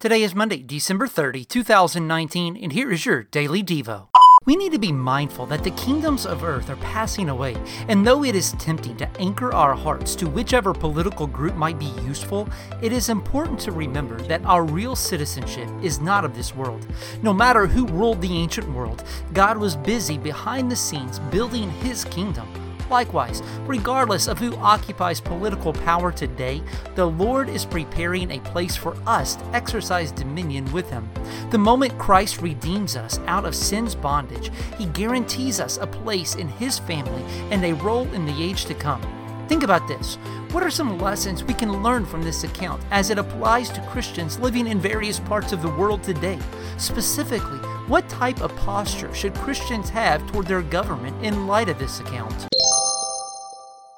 Today is Monday, December 30, 2019, and here is your Daily Devo. We need to be mindful that the kingdoms of earth are passing away, and though it is tempting to anchor our hearts to whichever political group might be useful, it is important to remember that our real citizenship is not of this world. No matter who ruled the ancient world, God was busy behind the scenes building his kingdom. Likewise, regardless of who occupies political power today, the Lord is preparing a place for us to exercise dominion with Him. The moment Christ redeems us out of sin's bondage, He guarantees us a place in His family and a role in the age to come. Think about this. What are some lessons we can learn from this account as it applies to Christians living in various parts of the world today? Specifically, what type of posture should Christians have toward their government in light of this account?